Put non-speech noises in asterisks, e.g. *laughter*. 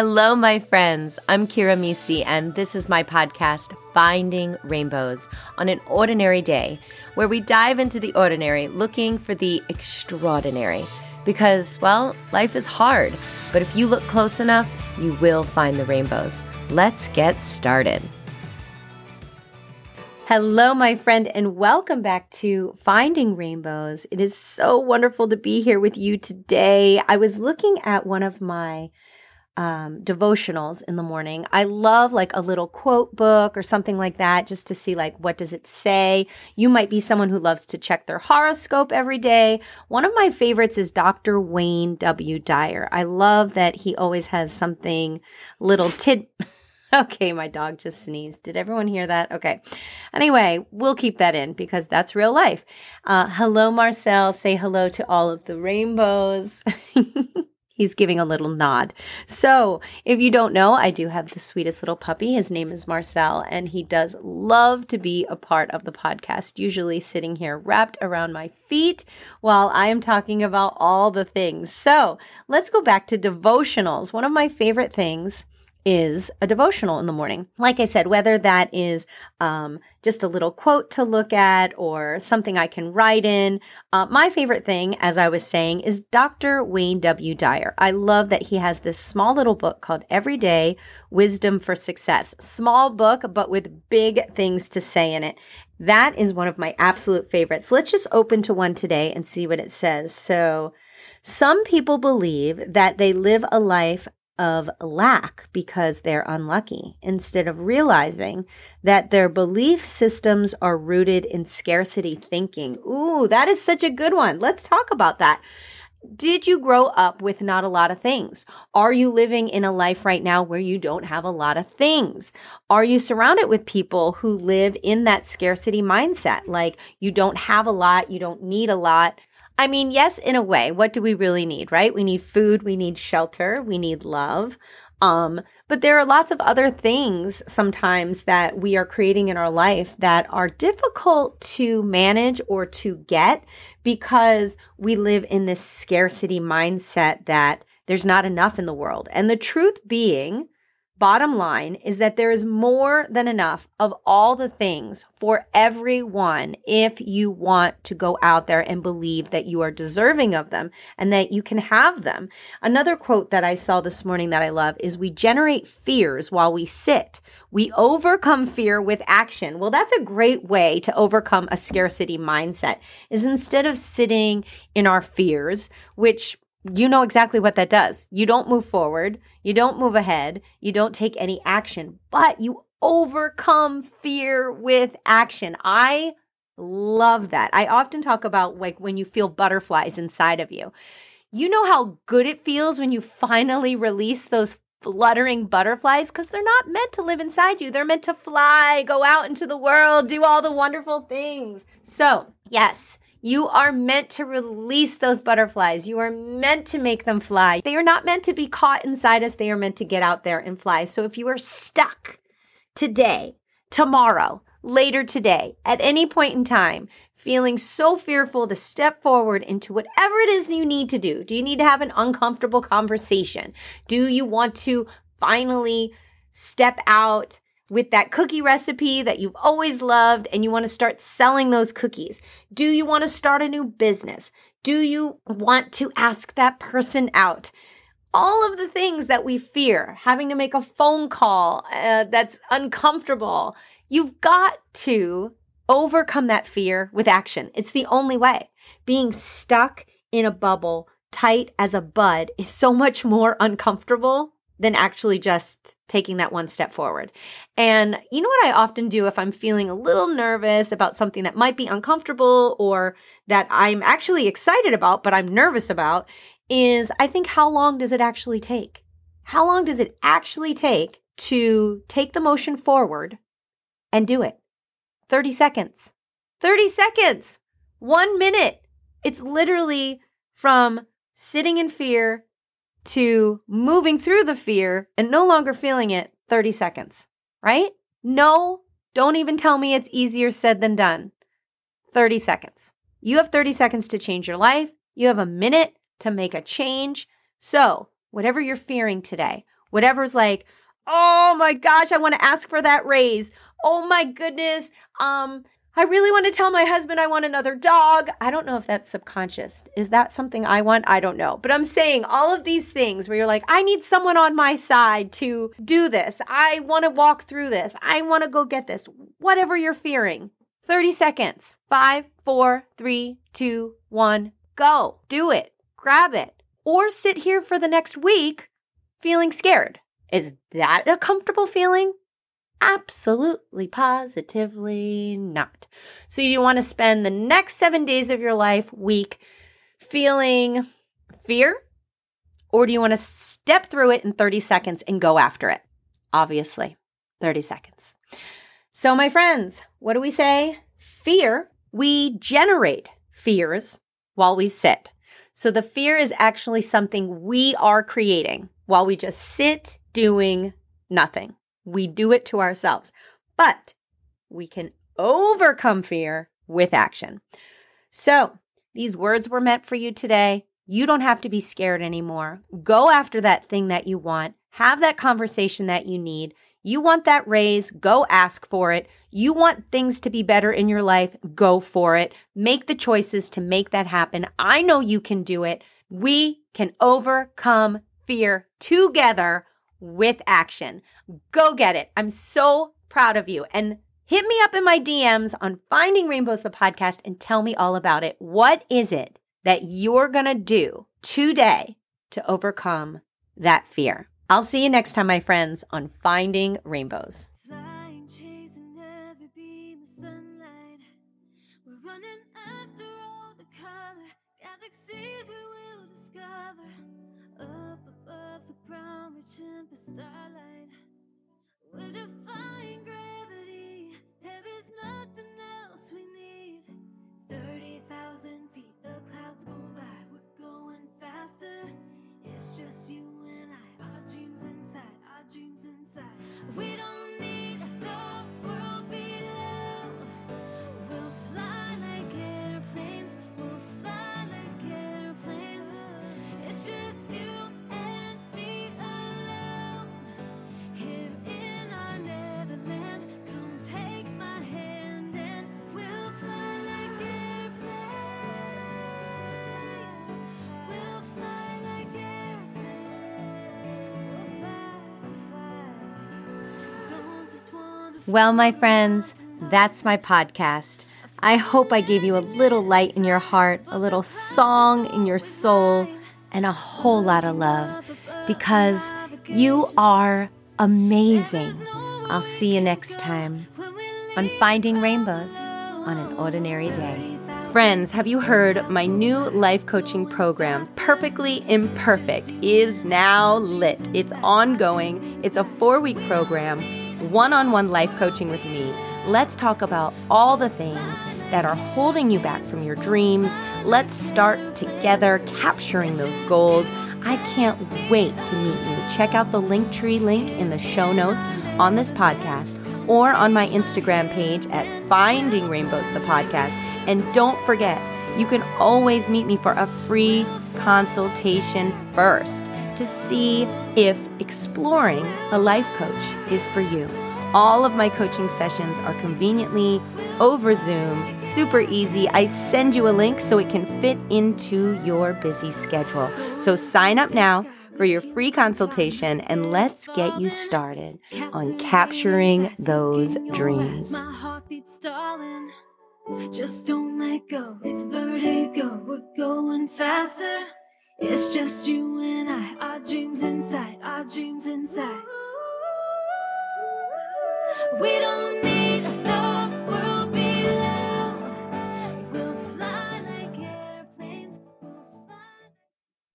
Hello, my friends. I'm Kira Mesi, and this is my podcast, Finding Rainbows, on an ordinary day, where we dive into the ordinary looking for the extraordinary. Because, well, life is hard, but if you look close enough, you will find the rainbows. Let's get started. Hello, my friend, and welcome back to Finding Rainbows. It is so wonderful to be here with you today. I was looking at one of my um, devotionals in the morning. I love like a little quote book or something like that just to see like what does it say. You might be someone who loves to check their horoscope every day. One of my favorites is Dr. Wayne W. Dyer. I love that he always has something little tid. *laughs* Okay, my dog just sneezed. Did everyone hear that? Okay. Anyway, we'll keep that in because that's real life. Uh, hello, Marcel. Say hello to all of the rainbows. *laughs* He's giving a little nod. So, if you don't know, I do have the sweetest little puppy. His name is Marcel, and he does love to be a part of the podcast, usually sitting here wrapped around my feet while I am talking about all the things. So, let's go back to devotionals. One of my favorite things is a devotional in the morning. Like I said, whether that is um, just a little quote to look at or something I can write in. Uh, my favorite thing, as I was saying, is Dr. Wayne W. Dyer. I love that he has this small little book called Everyday Wisdom for Success. Small book, but with big things to say in it. That is one of my absolute favorites. Let's just open to one today and see what it says. So, some people believe that they live a life of lack because they're unlucky instead of realizing that their belief systems are rooted in scarcity thinking. Ooh, that is such a good one. Let's talk about that. Did you grow up with not a lot of things? Are you living in a life right now where you don't have a lot of things? Are you surrounded with people who live in that scarcity mindset? Like you don't have a lot, you don't need a lot. I mean, yes, in a way. What do we really need, right? We need food, we need shelter, we need love. Um, but there are lots of other things sometimes that we are creating in our life that are difficult to manage or to get because we live in this scarcity mindset that there's not enough in the world. And the truth being, Bottom line is that there is more than enough of all the things for everyone if you want to go out there and believe that you are deserving of them and that you can have them. Another quote that I saw this morning that I love is We generate fears while we sit. We overcome fear with action. Well, that's a great way to overcome a scarcity mindset is instead of sitting in our fears, which you know exactly what that does. You don't move forward, you don't move ahead, you don't take any action, but you overcome fear with action. I love that. I often talk about like when you feel butterflies inside of you. You know how good it feels when you finally release those fluttering butterflies because they're not meant to live inside you. They're meant to fly, go out into the world, do all the wonderful things. So, yes, you are meant to release those butterflies. You are meant to make them fly. They are not meant to be caught inside us. They are meant to get out there and fly. So if you are stuck today, tomorrow, later today, at any point in time, feeling so fearful to step forward into whatever it is you need to do. Do you need to have an uncomfortable conversation? Do you want to finally step out with that cookie recipe that you've always loved and you want to start selling those cookies? Do you want to start a new business? Do you want to ask that person out? All of the things that we fear, having to make a phone call uh, that's uncomfortable, you've got to overcome that fear with action. It's the only way. Being stuck in a bubble, tight as a bud, is so much more uncomfortable than actually just taking that one step forward. And you know what I often do if I'm feeling a little nervous about something that might be uncomfortable or that I'm actually excited about, but I'm nervous about, is I think, how long does it actually take? How long does it actually take to take the motion forward and do it? 30 seconds. 30 seconds. One minute. It's literally from sitting in fear to moving through the fear and no longer feeling it 30 seconds, right? No, don't even tell me it's easier said than done. 30 seconds. You have 30 seconds to change your life. You have a minute to make a change. So, whatever you're fearing today, Whatever's like, oh my gosh, I want to ask for that raise. Oh my goodness. Um, I really want to tell my husband I want another dog. I don't know if that's subconscious. Is that something I want? I don't know. But I'm saying all of these things where you're like, I need someone on my side to do this. I want to walk through this. I want to go get this. Whatever you're fearing. 30 seconds. Five, four, three, two, one, go. Do it. Grab it. Or sit here for the next week feeling scared. Is that a comfortable feeling? Absolutely, positively not. So, you want to spend the next seven days of your life, week, feeling fear? Or do you want to step through it in 30 seconds and go after it? Obviously, 30 seconds. So, my friends, what do we say? Fear, we generate fears while we sit. So, the fear is actually something we are creating while we just sit doing nothing. We do it to ourselves. But we can overcome fear with action. So, these words were meant for you today. You don't have to be scared anymore. Go after that thing that you want. Have that conversation that you need. You want that raise, go ask for it. You want things to be better in your life, go for it. Make the choices to make that happen. I know you can do it. We can overcome fear together with action. Go get it. I'm so proud of you. And hit me up in my DMs on Finding Rainbows, the podcast, and tell me all about it. What is it that you're going to do today to overcome that fear? I'll see you next time, my friends, on Finding Rainbows. Reaching for starlight. We're defying gravity. There is nothing else we need. 30,000 feet, the clouds go by. We're going faster. It's just Well, my friends, that's my podcast. I hope I gave you a little light in your heart, a little song in your soul, and a whole lot of love because you are amazing. I'll see you next time on Finding Rainbows on an Ordinary Day. Friends, have you heard my new life coaching program, Perfectly Imperfect, is now lit? It's ongoing. It's a four week program one on one life coaching with me, let's talk about all the things that are holding you back from your dreams. Let's start together capturing those goals. I can't wait to meet you. Check out the Linktree link in the show notes on this podcast or on my Instagram page at Finding Rainbows the podcast. And don't forget, you can always meet me for a free consultation first to see if exploring a life coach is for you. All of my coaching sessions are conveniently over Zoom, super easy. I send you a link so it can fit into your busy schedule. So sign up now for your free consultation and let's get you started on capturing those dreams. Just don't let go, it's vertigo, we're going faster. It's just you and I, our dreams inside, our dreams inside. We don't